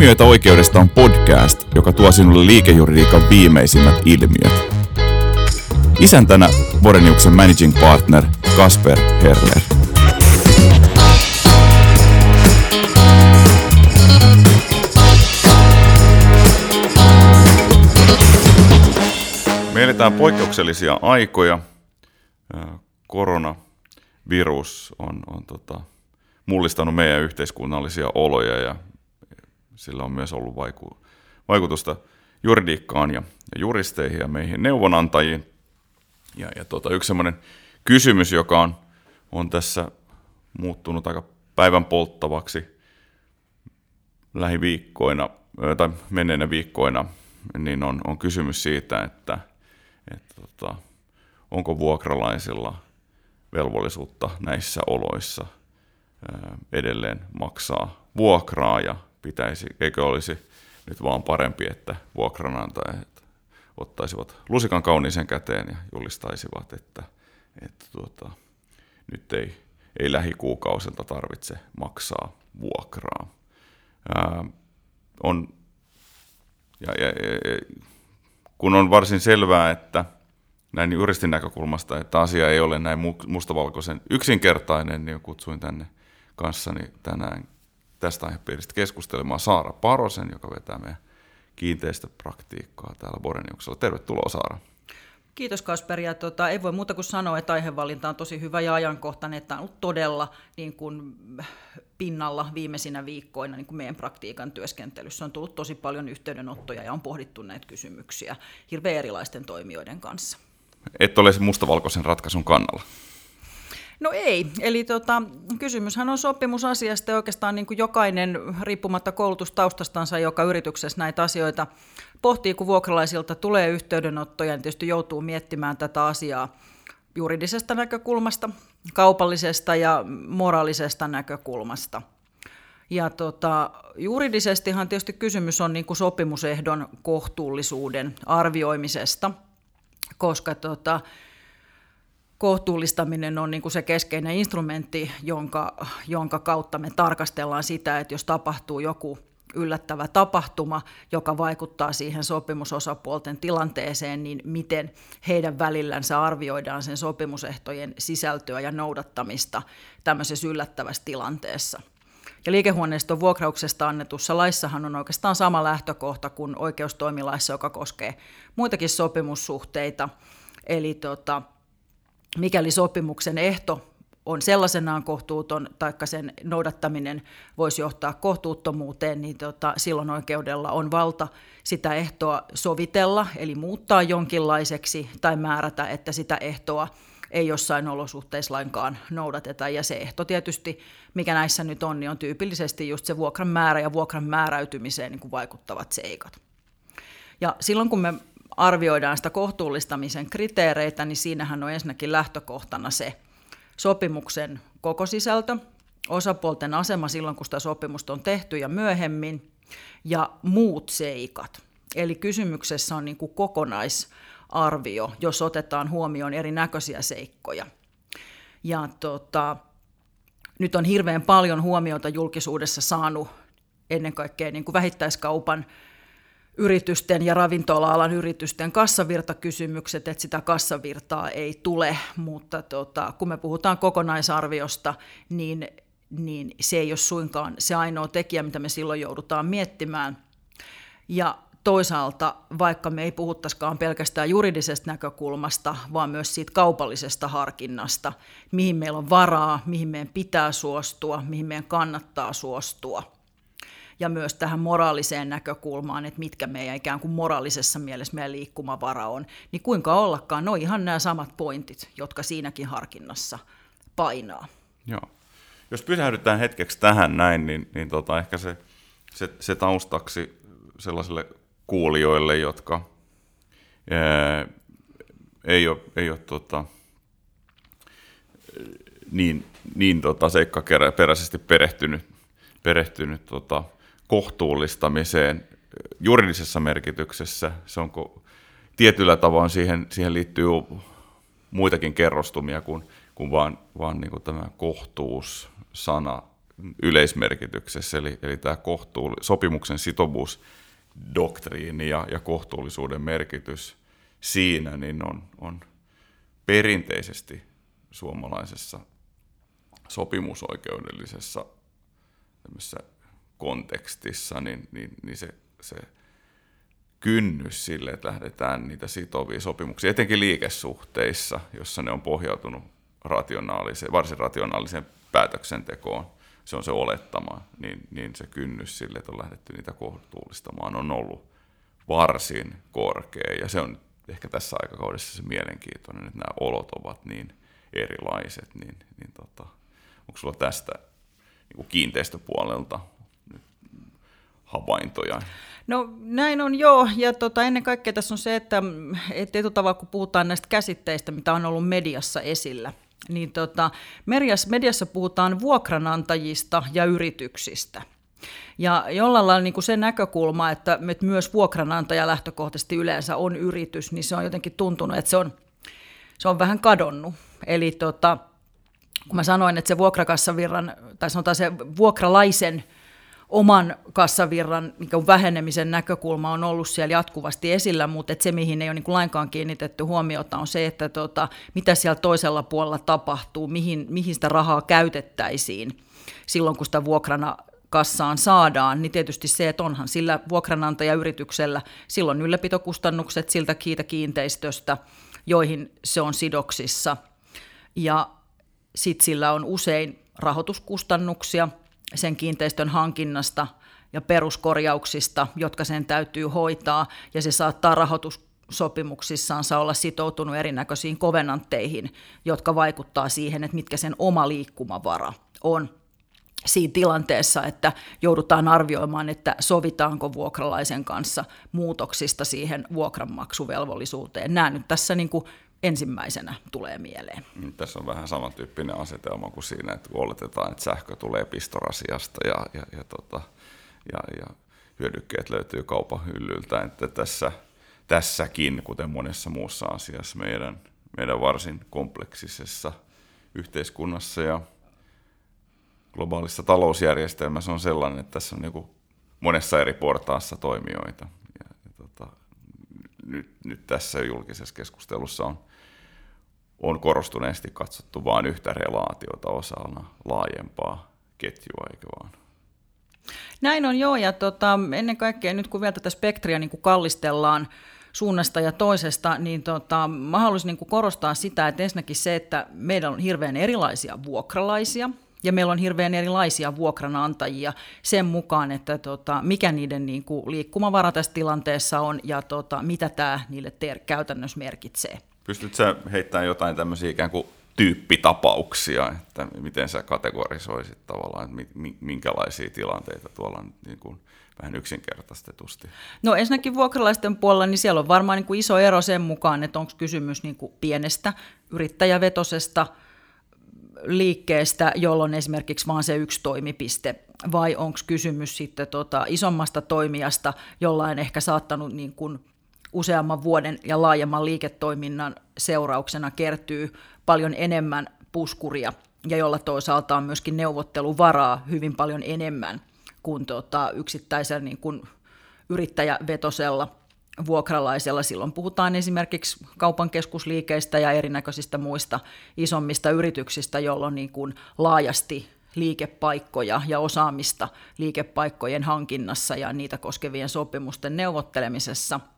Ilmiöitä oikeudesta on podcast, joka tuo sinulle liikejuridiikan viimeisimmät ilmiöt. Isäntänä Boreniuksen managing partner Kasper Herler. Me eletään poikkeuksellisia aikoja. Koronavirus on, on tota, mullistanut meidän yhteiskunnallisia oloja ja sillä on myös ollut vaiku- vaikutusta juridiikkaan ja, ja juristeihin ja meihin neuvonantajiin. Ja, ja tota, yksi sellainen kysymys, joka on, on tässä muuttunut aika päivän polttavaksi lähiviikkoina tai menneinä viikkoina, niin on, on kysymys siitä, että, että tota, onko vuokralaisilla velvollisuutta näissä oloissa edelleen maksaa vuokraa ja pitäisi, eikö olisi nyt vaan parempi, että vuokranantajat ottaisivat lusikan kauniisen käteen ja julistaisivat, että, että tuota, nyt ei, ei lähikuukausilta tarvitse maksaa vuokraa. Ää, on, ja, ja, ja, kun on varsin selvää, että näin juristin näkökulmasta, että asia ei ole näin mustavalkoisen yksinkertainen, niin kutsuin tänne kanssani tänään tästä aihepiiristä keskustelemaan Saara Parosen, joka vetää meidän kiinteistöpraktiikkaa täällä Boreniuksella. Tervetuloa Saara. Kiitos Kasper. Ja tota, ei voi muuta kuin sanoa, että aihevalinta on tosi hyvä ja ajankohtainen, että on ollut todella niin kuin, pinnalla viimeisinä viikkoina niin kuin meidän praktiikan työskentelyssä. On tullut tosi paljon yhteydenottoja ja on pohdittu näitä kysymyksiä hirveän erilaisten toimijoiden kanssa. Et ole mustavalkoisen ratkaisun kannalla. No ei, eli tota, kysymyshän on sopimusasiasta ja oikeastaan niin kuin jokainen riippumatta koulutustaustastansa, joka yrityksessä näitä asioita pohtii, kun vuokralaisilta tulee yhteydenottoja, niin tietysti joutuu miettimään tätä asiaa juridisesta näkökulmasta, kaupallisesta ja moraalisesta näkökulmasta. Ja tota, juridisestihan tietysti kysymys on niin kuin sopimusehdon kohtuullisuuden arvioimisesta, koska tota, kohtuullistaminen on niin kuin se keskeinen instrumentti, jonka, jonka kautta me tarkastellaan sitä, että jos tapahtuu joku yllättävä tapahtuma, joka vaikuttaa siihen sopimusosapuolten tilanteeseen, niin miten heidän välillänsä arvioidaan sen sopimusehtojen sisältöä ja noudattamista tämmöisessä yllättävässä tilanteessa. Ja liikehuoneiston vuokrauksesta annetussa laissahan on oikeastaan sama lähtökohta kuin oikeustoimilaissa, joka koskee muitakin sopimussuhteita. Eli tota, mikäli sopimuksen ehto on sellaisenaan kohtuuton, taikka sen noudattaminen voisi johtaa kohtuuttomuuteen, niin tota, silloin oikeudella on valta sitä ehtoa sovitella, eli muuttaa jonkinlaiseksi tai määrätä, että sitä ehtoa ei jossain olosuhteissa lainkaan noudateta. Ja se ehto tietysti, mikä näissä nyt on, niin on tyypillisesti just se vuokran määrä ja vuokran määräytymiseen niin kuin vaikuttavat seikat. Ja silloin kun me arvioidaan sitä kohtuullistamisen kriteereitä, niin siinähän on ensinnäkin lähtökohtana se sopimuksen koko sisältö, osapuolten asema silloin, kun sitä sopimusta on tehty ja myöhemmin, ja muut seikat. Eli kysymyksessä on niin kuin kokonaisarvio, jos otetaan huomioon erinäköisiä seikkoja. Ja tota, nyt on hirveän paljon huomiota julkisuudessa saanut ennen kaikkea niin kuin vähittäiskaupan yritysten ja ravintola-alan yritysten kassavirtakysymykset, että sitä kassavirtaa ei tule, mutta tota, kun me puhutaan kokonaisarviosta, niin, niin se ei ole suinkaan se ainoa tekijä, mitä me silloin joudutaan miettimään. Ja toisaalta, vaikka me ei puhuttaisikaan pelkästään juridisesta näkökulmasta, vaan myös siitä kaupallisesta harkinnasta, mihin meillä on varaa, mihin meidän pitää suostua, mihin meidän kannattaa suostua – ja myös tähän moraaliseen näkökulmaan, että mitkä meidän ikään kuin moraalisessa mielessä meidän liikkumavara on, niin kuinka ollakaan, ne on ihan nämä samat pointit, jotka siinäkin harkinnassa painaa. Joo. Jos pysähdytään hetkeksi tähän näin, niin, niin tota, ehkä se, se, se taustaksi sellaisille kuulijoille, jotka ää, ei ole, ei ole tota, niin, niin tota, seikkaperäisesti perehtynyt, perehtynyt tota, kohtuullistamiseen juridisessa merkityksessä. Se onko tietyllä tavoin siihen, siihen liittyy muitakin kerrostumia kuin, kuin vaan, vaan niin kuin tämä kohtuus-sana yleismerkityksessä, eli, eli tämä kohtuulli, sopimuksen sitovuusdoktriini ja, ja kohtuullisuuden merkitys siinä niin on, on perinteisesti suomalaisessa sopimusoikeudellisessa kontekstissa, niin, niin, niin se, se kynnys sille, että lähdetään niitä sitovia sopimuksia, etenkin liikesuhteissa, jossa ne on pohjautunut rationaaliseen, varsin rationaaliseen päätöksentekoon, se on se olettama, niin, niin se kynnys sille, että on lähdetty niitä kohtuullistamaan, on ollut varsin korkea. Ja se on ehkä tässä aikakaudessa se mielenkiintoinen, että nämä olot ovat niin erilaiset, niin, niin tota, onko sulla tästä niin kuin kiinteistöpuolelta havaintoja? No näin on joo, ja tota, ennen kaikkea tässä on se, että et etutavalla kun puhutaan näistä käsitteistä, mitä on ollut mediassa esillä, niin tota, mediassa, mediassa puhutaan vuokranantajista ja yrityksistä. Ja jollain lailla niin kuin se näkökulma, että myös vuokranantaja lähtökohtaisesti yleensä on yritys, niin se on jotenkin tuntunut, että se on, se on vähän kadonnut. Eli tota, kun mä sanoin, että se vuokrakassavirran, tai sanotaan se vuokralaisen oman kassavirran niin vähenemisen näkökulma on ollut siellä jatkuvasti esillä, mutta että se, mihin ei ole niin lainkaan kiinnitetty huomiota, on se, että tota, mitä siellä toisella puolella tapahtuu, mihin, mihin sitä rahaa käytettäisiin silloin, kun sitä vuokrana kassaan saadaan, niin tietysti se, että onhan sillä vuokranantajayrityksellä silloin ylläpitokustannukset siltä kiitä kiinteistöstä, joihin se on sidoksissa. Ja sitten sillä on usein rahoituskustannuksia sen kiinteistön hankinnasta ja peruskorjauksista, jotka sen täytyy hoitaa, ja se saattaa rahoitussopimuksissansa olla sitoutunut erinäköisiin kovenantteihin, jotka vaikuttaa siihen, että mitkä sen oma liikkumavara on siinä tilanteessa, että joudutaan arvioimaan, että sovitaanko vuokralaisen kanssa muutoksista siihen vuokranmaksuvelvollisuuteen. Nämä nyt tässä niin kuin ensimmäisenä tulee mieleen. Niin, tässä on vähän samantyyppinen asetelma kuin siinä, että oletetaan, että sähkö tulee pistorasiasta ja, ja, ja, tota, ja, ja hyödykkeet löytyy kaupan hyllyltä. Että tässä, tässäkin, kuten monessa muussa asiassa, meidän, meidän varsin kompleksisessa yhteiskunnassa ja globaalissa talousjärjestelmässä on sellainen, että tässä on niin monessa eri portaassa toimijoita. Ja, ja tota, nyt, nyt tässä julkisessa keskustelussa on on korostuneesti katsottu vain yhtä relaatiota osana laajempaa ketjua, eikö vaan? Näin on joo, ja tota, ennen kaikkea nyt kun vielä tätä spektriä niin kuin kallistellaan suunnasta ja toisesta, niin tota, mä haluaisin niin kuin korostaa sitä, että ensinnäkin se, että meillä on hirveän erilaisia vuokralaisia, ja meillä on hirveän erilaisia vuokranantajia sen mukaan, että tota, mikä niiden niin kuin, liikkumavara tässä tilanteessa on ja tota, mitä tämä niille ter- käytännössä merkitsee. Pystytkö sä heittämään jotain tämmöisiä ikään kuin tyyppitapauksia, että miten sä kategorisoisit tavallaan, että minkälaisia tilanteita tuolla on niin kuin vähän yksinkertaistetusti? No ensinnäkin vuokralaisten puolella, niin siellä on varmaan niin kuin iso ero sen mukaan, että onko kysymys niin kuin pienestä yrittäjävetosesta liikkeestä, jolloin esimerkiksi vain se yksi toimipiste, vai onko kysymys sitten tota isommasta toimijasta, jolla on ehkä saattanut niin kuin useamman vuoden ja laajemman liiketoiminnan seurauksena kertyy paljon enemmän puskuria ja jolla toisaalta on myöskin neuvotteluvaraa hyvin paljon enemmän kuin tota yksittäisellä niin kuin yrittäjävetosella vuokralaisella. Silloin puhutaan esimerkiksi kaupan keskusliikeistä ja erinäköisistä muista isommista yrityksistä, joilla on niin kuin laajasti liikepaikkoja ja osaamista liikepaikkojen hankinnassa ja niitä koskevien sopimusten neuvottelemisessa –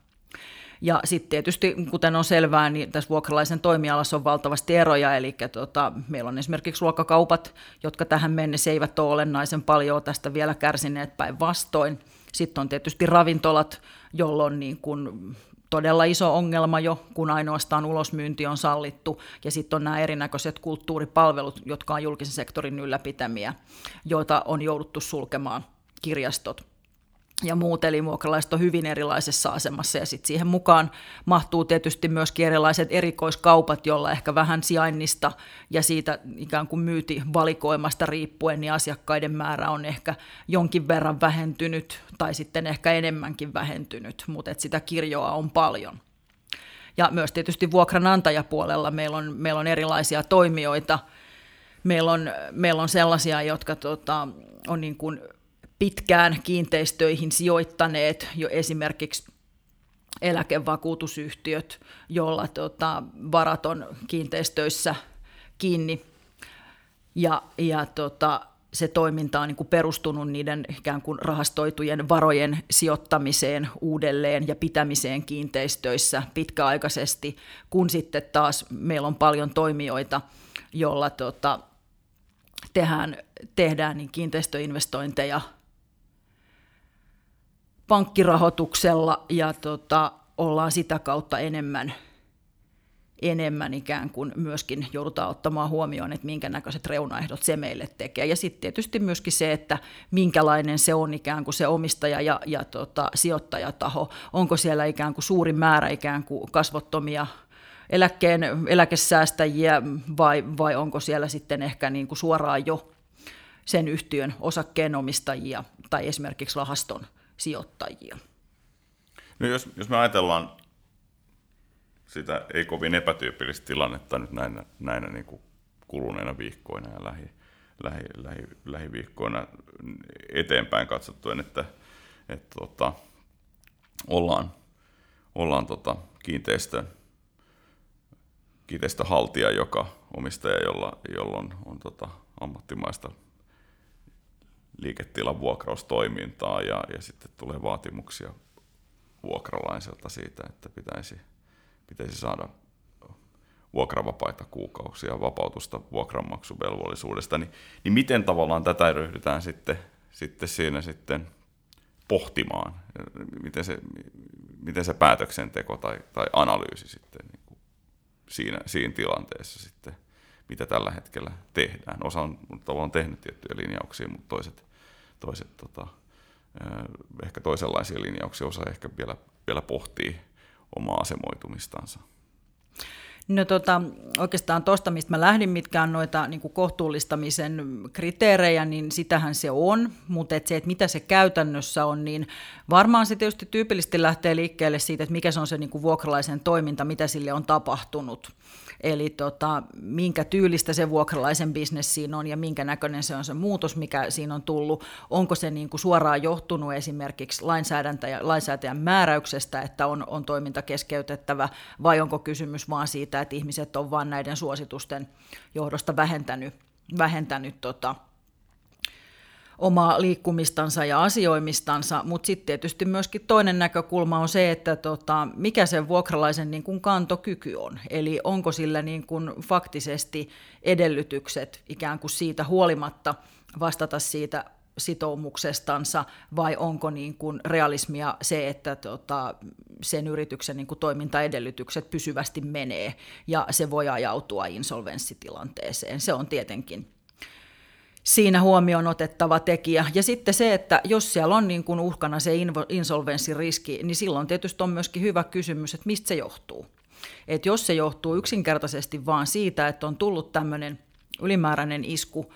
ja sitten tietysti, kuten on selvää, niin tässä vuokralaisen toimialassa on valtavasti eroja, eli tota, meillä on esimerkiksi ruokakaupat, jotka tähän mennessä eivät ole olennaisen paljon tästä vielä kärsineet päinvastoin. Sitten on tietysti ravintolat, jolloin niin kuin todella iso ongelma jo, kun ainoastaan ulosmyynti on sallittu. Ja sitten on nämä erinäköiset kulttuuripalvelut, jotka on julkisen sektorin ylläpitämiä, joita on jouduttu sulkemaan kirjastot ja muut, eli vuokralaiset on hyvin erilaisessa asemassa, ja sitten siihen mukaan mahtuu tietysti myös erilaiset erikoiskaupat, joilla ehkä vähän sijainnista ja siitä ikään kuin myytivalikoimasta riippuen, niin asiakkaiden määrä on ehkä jonkin verran vähentynyt, tai sitten ehkä enemmänkin vähentynyt, mutta sitä kirjoa on paljon. Ja myös tietysti vuokranantajapuolella meillä on, meillä on erilaisia toimijoita, Meillä on, meillä on sellaisia, jotka tota, on niin kuin pitkään kiinteistöihin sijoittaneet jo esimerkiksi eläkevakuutusyhtiöt, joilla tota, varat on kiinteistöissä kiinni. Ja, ja tota, se toiminta on niin kuin perustunut niiden ikään kuin rahastoitujen varojen sijoittamiseen uudelleen ja pitämiseen kiinteistöissä pitkäaikaisesti, kun sitten taas meillä on paljon toimijoita, joilla tota, tehdään, tehdään niin kiinteistöinvestointeja pankkirahoituksella ja tota, ollaan sitä kautta enemmän, enemmän ikään kuin myöskin joudutaan ottamaan huomioon, että minkä näköiset reunaehdot se meille tekee. Ja sitten tietysti myöskin se, että minkälainen se on ikään kuin se omistaja ja, ja tota, sijoittajataho. Onko siellä ikään kuin suuri määrä ikään kuin kasvottomia eläkkeen, eläkesäästäjiä vai, vai onko siellä sitten ehkä niin kuin suoraan jo sen yhtiön osakkeenomistajia tai esimerkiksi rahaston sijoittajia. No jos, jos me ajatellaan sitä ei kovin epätyypillistä tilannetta nyt näinä, näinä niin kuin kuluneina viikkoina ja lähi, lähi, lähi, lähiviikkoina eteenpäin katsottuen, että, että tota, ollaan, ollaan tota kiinteistön, kiinteistöhaltija, joka omistaja, jolla, jolla on, on tota ammattimaista liiketilan vuokraustoimintaa ja, ja sitten tulee vaatimuksia vuokralaiselta siitä, että pitäisi, pitäisi saada vuokravapaita kuukausia, vapautusta vuokranmaksuvelvollisuudesta, niin, niin miten tavallaan tätä ryhdytään sitten, sitten siinä sitten pohtimaan, miten se, miten se päätöksenteko tai, tai analyysi sitten niin kuin siinä, siinä tilanteessa sitten, mitä tällä hetkellä tehdään. Osa on tavallaan tehnyt tiettyjä linjauksia, mutta toiset, toiset tota, ehkä toisenlaisia linjauksia, osa ehkä vielä, vielä pohtii omaa asemoitumistansa. No tota, oikeastaan tuosta, mistä mä lähdin, mitkä on noita niin kuin kohtuullistamisen kriteerejä, niin sitähän se on, mutta et se, että mitä se käytännössä on, niin varmaan se tietysti tyypillisesti lähtee liikkeelle siitä, että mikä se on se niin kuin vuokralaisen toiminta, mitä sille on tapahtunut. Eli tota, minkä tyylistä se vuokralaisen bisnes siinä on ja minkä näköinen se on se muutos, mikä siinä on tullut. Onko se niin kuin suoraan johtunut esimerkiksi lainsäätäjän määräyksestä, että on, on toiminta keskeytettävä, vai onko kysymys vaan siitä, että ihmiset on vain näiden suositusten johdosta vähentänyt, vähentänyt tota, omaa liikkumistansa ja asioimistansa, mutta sitten tietysti myöskin toinen näkökulma on se, että tota, mikä sen vuokralaisen niin kuin kantokyky on. Eli onko sillä niin kuin faktisesti edellytykset ikään kuin siitä huolimatta vastata siitä sitoumuksestansa vai onko niin kuin realismia se, että tota, sen yrityksen niin kuin toimintaedellytykset pysyvästi menee ja se voi ajautua insolvenssitilanteeseen. Se on tietenkin siinä huomioon otettava tekijä. Ja sitten se, että jos siellä on niin kuin uhkana se insolvenssiriski, niin silloin tietysti on myöskin hyvä kysymys, että mistä se johtuu. Et jos se johtuu yksinkertaisesti vaan siitä, että on tullut tämmöinen ylimääräinen isku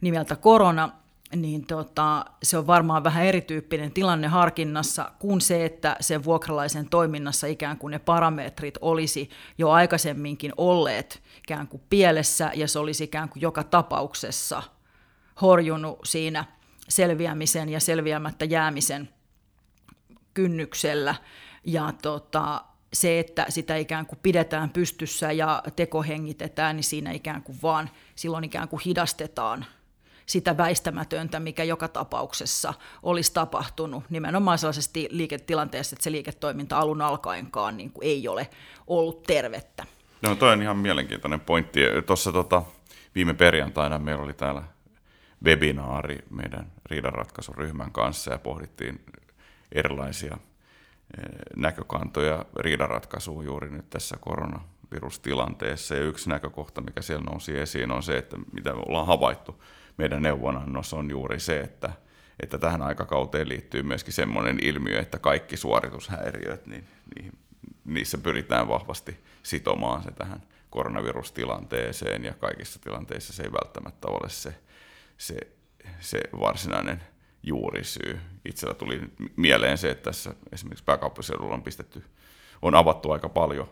nimeltä korona, niin tota, se on varmaan vähän erityyppinen tilanne harkinnassa kuin se, että sen vuokralaisen toiminnassa ikään kuin ne parametrit olisi jo aikaisemminkin olleet ikään kuin pielessä ja se olisi ikään kuin joka tapauksessa – horjunut siinä selviämisen ja selviämättä jäämisen kynnyksellä. Ja tota, se, että sitä ikään kuin pidetään pystyssä ja tekohengitetään, niin siinä ikään kuin vaan silloin ikään kuin hidastetaan sitä väistämätöntä, mikä joka tapauksessa olisi tapahtunut nimenomaan sellaisessa liiketilanteessa, että se liiketoiminta alun alkaenkaan niin kuin ei ole ollut tervettä. No toi on ihan mielenkiintoinen pointti. Tuossa tota, viime perjantaina meillä oli täällä webinaari meidän riidanratkaisuryhmän kanssa ja pohdittiin erilaisia eh, näkökantoja riidanratkaisuun juuri nyt tässä koronavirustilanteessa. Ja yksi näkökohta, mikä siellä nousi esiin, on se, että mitä me ollaan havaittu meidän neuvonannossa, on juuri se, että, että tähän aikakauteen liittyy myöskin semmoinen ilmiö, että kaikki suoritushäiriöt, niin, niin niissä pyritään vahvasti sitomaan se tähän koronavirustilanteeseen, ja kaikissa tilanteissa se ei välttämättä ole se se, se varsinainen juurisyy. Itsellä tuli mieleen se, että tässä esimerkiksi pääkaupunkiseudulla on pistetty, on avattu aika paljon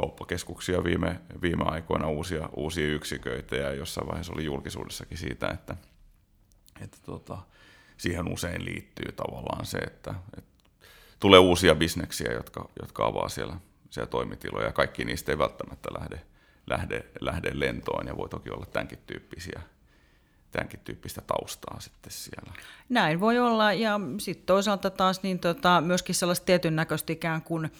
kauppakeskuksia viime, viime aikoina uusia, uusia yksiköitä ja jossain vaiheessa oli julkisuudessakin siitä, että, että tota, siihen usein liittyy tavallaan se, että, että tulee uusia bisneksiä, jotka, jotka avaa siellä, siellä toimitiloja ja kaikki niistä ei välttämättä lähde, lähde, lähde lentoon ja voi toki olla tämänkin tyyppisiä tämänkin tyyppistä taustaa sitten siellä. Näin voi olla ja sitten toisaalta taas niin tota, myöskin sellaista tietyn näköistä ikään kuin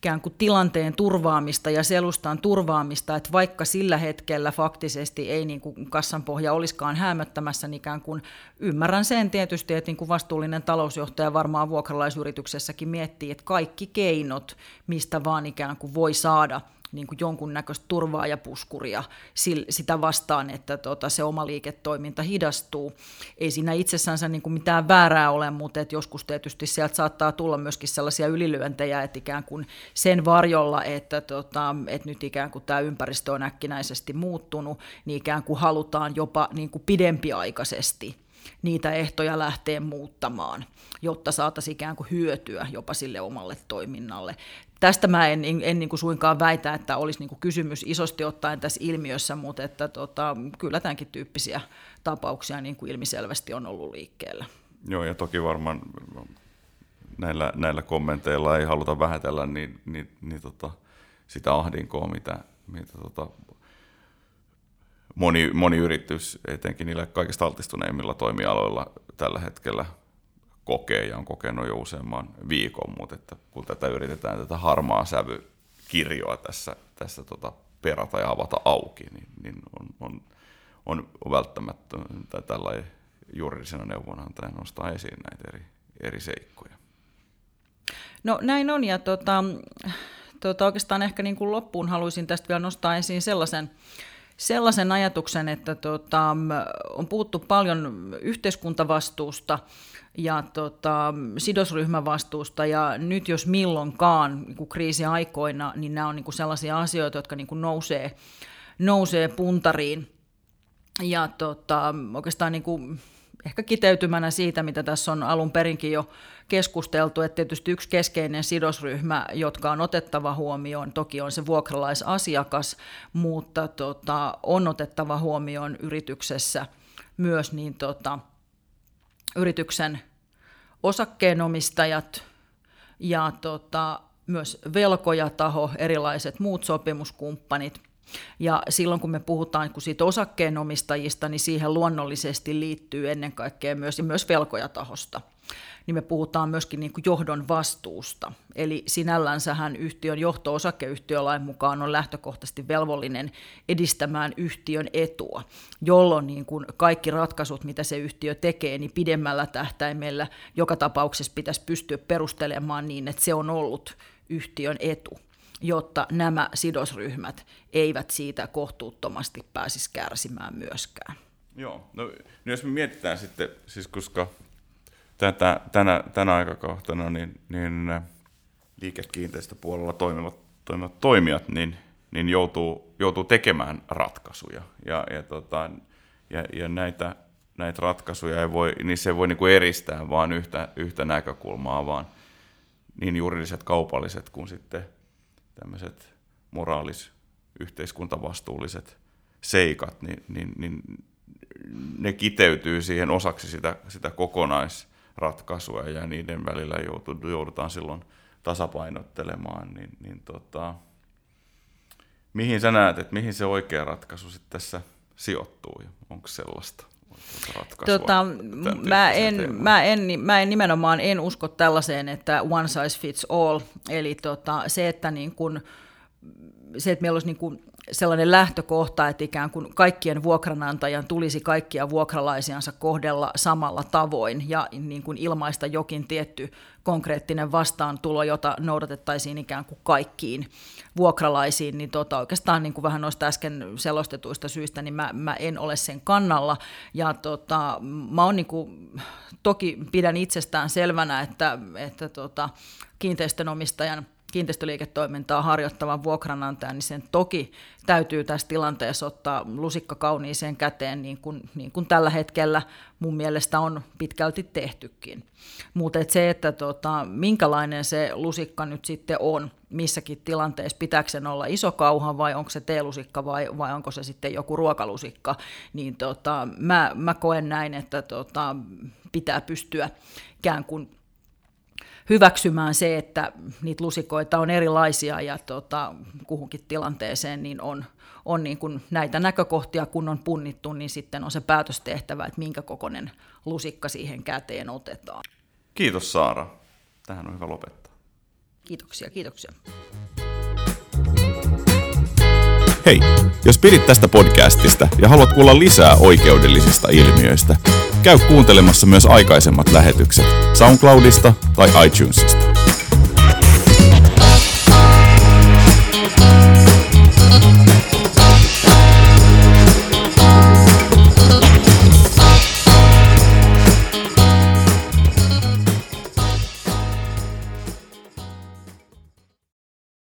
ikään kuin tilanteen turvaamista ja selustan turvaamista, että vaikka sillä hetkellä faktisesti ei niin kuin kassanpohja olisikaan hämöttämässä, niin ikään kuin ymmärrän sen tietysti, että niin kuin vastuullinen talousjohtaja varmaan vuokralaisyrityksessäkin miettii, että kaikki keinot, mistä vaan ikään kuin voi saada niin kuin jonkunnäköistä turvaa ja puskuria sitä vastaan, että tota, se oma liiketoiminta hidastuu. Ei siinä itsessänsä niin kuin mitään väärää ole, mutta et joskus tietysti sieltä saattaa tulla myöskin sellaisia ylilyöntejä, että ikään kuin sen varjolla, että, tota, että nyt ikään kuin tämä ympäristö on äkkinäisesti muuttunut, niin ikään kuin halutaan jopa niin kuin pidempiaikaisesti niitä ehtoja lähteä muuttamaan, jotta saataisiin ikään kuin hyötyä jopa sille omalle toiminnalle. Tästä mä en, en, en niin kuin suinkaan väitä, että olisi niin kuin kysymys isosti ottaen tässä ilmiössä, mutta että tota, kyllä tämänkin tyyppisiä tapauksia niin kuin ilmiselvästi on ollut liikkeellä. Joo, ja toki varmaan näillä, näillä kommenteilla ei haluta vähätellä niin, niin, niin tota, sitä ahdinkoa, mitä, mitä tota, moni, moni yritys, etenkin niillä kaikista altistuneimmilla toimialoilla tällä hetkellä kokee ja on kokenut jo useamman viikon, mutta että kun tätä yritetään tätä harmaa sävykirjoa tässä, tässä tota perata ja avata auki, niin, niin on, on, on, välttämättä tällainen juridisena neuvonantajana nostaa esiin näitä eri, eri seikkoja. No näin on, ja tota, tota, oikeastaan ehkä niin kuin loppuun haluaisin tästä vielä nostaa esiin sellaisen, sellaisen ajatuksen, että tota, on puhuttu paljon yhteiskuntavastuusta ja tota, sidosryhmävastuusta ja nyt jos milloinkaan niin kriisiaikoina, niin nämä on niin sellaisia asioita, jotka niin nousee, nousee puntariin. Ja tota, oikeastaan niin kuin ehkä kiteytymänä siitä, mitä tässä on alun perinkin jo keskusteltu, että tietysti yksi keskeinen sidosryhmä, jotka on otettava huomioon, toki on se vuokralaisasiakas, mutta tota, on otettava huomioon yrityksessä myös niin tota, yrityksen osakkeenomistajat ja tota, myös velkojataho, erilaiset muut sopimuskumppanit – ja silloin kun me puhutaan kun siitä osakkeenomistajista, niin siihen luonnollisesti liittyy ennen kaikkea myös, ja myös velkojatahosta niin me puhutaan myöskin niin kuin johdon vastuusta. Eli sinällänsähän yhtiön johto osakeyhtiölain mukaan on lähtökohtaisesti velvollinen edistämään yhtiön etua, jolloin niin kuin kaikki ratkaisut, mitä se yhtiö tekee, niin pidemmällä tähtäimellä joka tapauksessa pitäisi pystyä perustelemaan niin, että se on ollut yhtiön etu jotta nämä sidosryhmät eivät siitä kohtuuttomasti pääsisi kärsimään myöskään. Joo, no, no jos me mietitään sitten, siis koska tätä, tänä, tänä aikakautena niin, niin liikekiinteistöpuolella toimivat, toimivat toimijat niin, niin joutuu, joutuu tekemään ratkaisuja. Ja, ja, tota, ja, ja näitä, näitä ratkaisuja ei voi, niin se voi niin kuin eristää vain yhtä, yhtä näkökulmaa, vaan niin juridiset, kaupalliset kuin sitten tämmöiset moraalis, yhteiskuntavastuulliset seikat, niin, niin, niin ne kiteytyy siihen osaksi sitä, sitä kokonaisratkaisua ja niiden välillä joudutaan silloin tasapainottelemaan, niin, niin tota, mihin sä näet, että mihin se oikea ratkaisu sitten tässä sijoittuu ja onko sellaista? Tota, mä, en, mä, en, mä en nimenomaan en usko tällaiseen, että one size fits all, eli tota, se, että niin kun, se, että meillä olisi niin kun sellainen lähtökohta, että ikään kuin kaikkien vuokranantajan tulisi kaikkia vuokralaisiansa kohdella samalla tavoin ja niin kuin ilmaista jokin tietty konkreettinen vastaantulo, jota noudatettaisiin ikään kuin kaikkiin vuokralaisiin, niin tota, oikeastaan niin kuin vähän noista äsken selostetuista syistä, niin mä, mä en ole sen kannalla. Ja tota, mä on niin kuin, toki pidän itsestään selvänä, että, että tota, kiinteistönomistajan kiinteistöliiketoimintaa harjoittavan vuokranantajan, niin sen toki täytyy tässä tilanteessa ottaa lusikka kauniiseen käteen, niin kuin, niin kuin tällä hetkellä mun mielestä on pitkälti tehtykin. Mutta et se, että tota, minkälainen se lusikka nyt sitten on, missäkin tilanteessa, pitääkö sen olla iso kauha vai onko se teelusikka vai, vai onko se sitten joku ruokalusikka, niin tota, mä, mä koen näin, että tota, pitää pystyä ikään kuin hyväksymään se, että niitä lusikoita on erilaisia ja tota, kuhunkin tilanteeseen niin on, on niin kuin näitä näkökohtia, kun on punnittu, niin sitten on se päätös tehtävä, että minkä kokoinen lusikka siihen käteen otetaan. Kiitos Saara. Tähän on hyvä lopettaa. Kiitoksia, kiitoksia. Hei, jos pidit tästä podcastista ja haluat kuulla lisää oikeudellisista ilmiöistä, käy kuuntelemassa myös aikaisemmat lähetykset SoundCloudista tai iTunesista.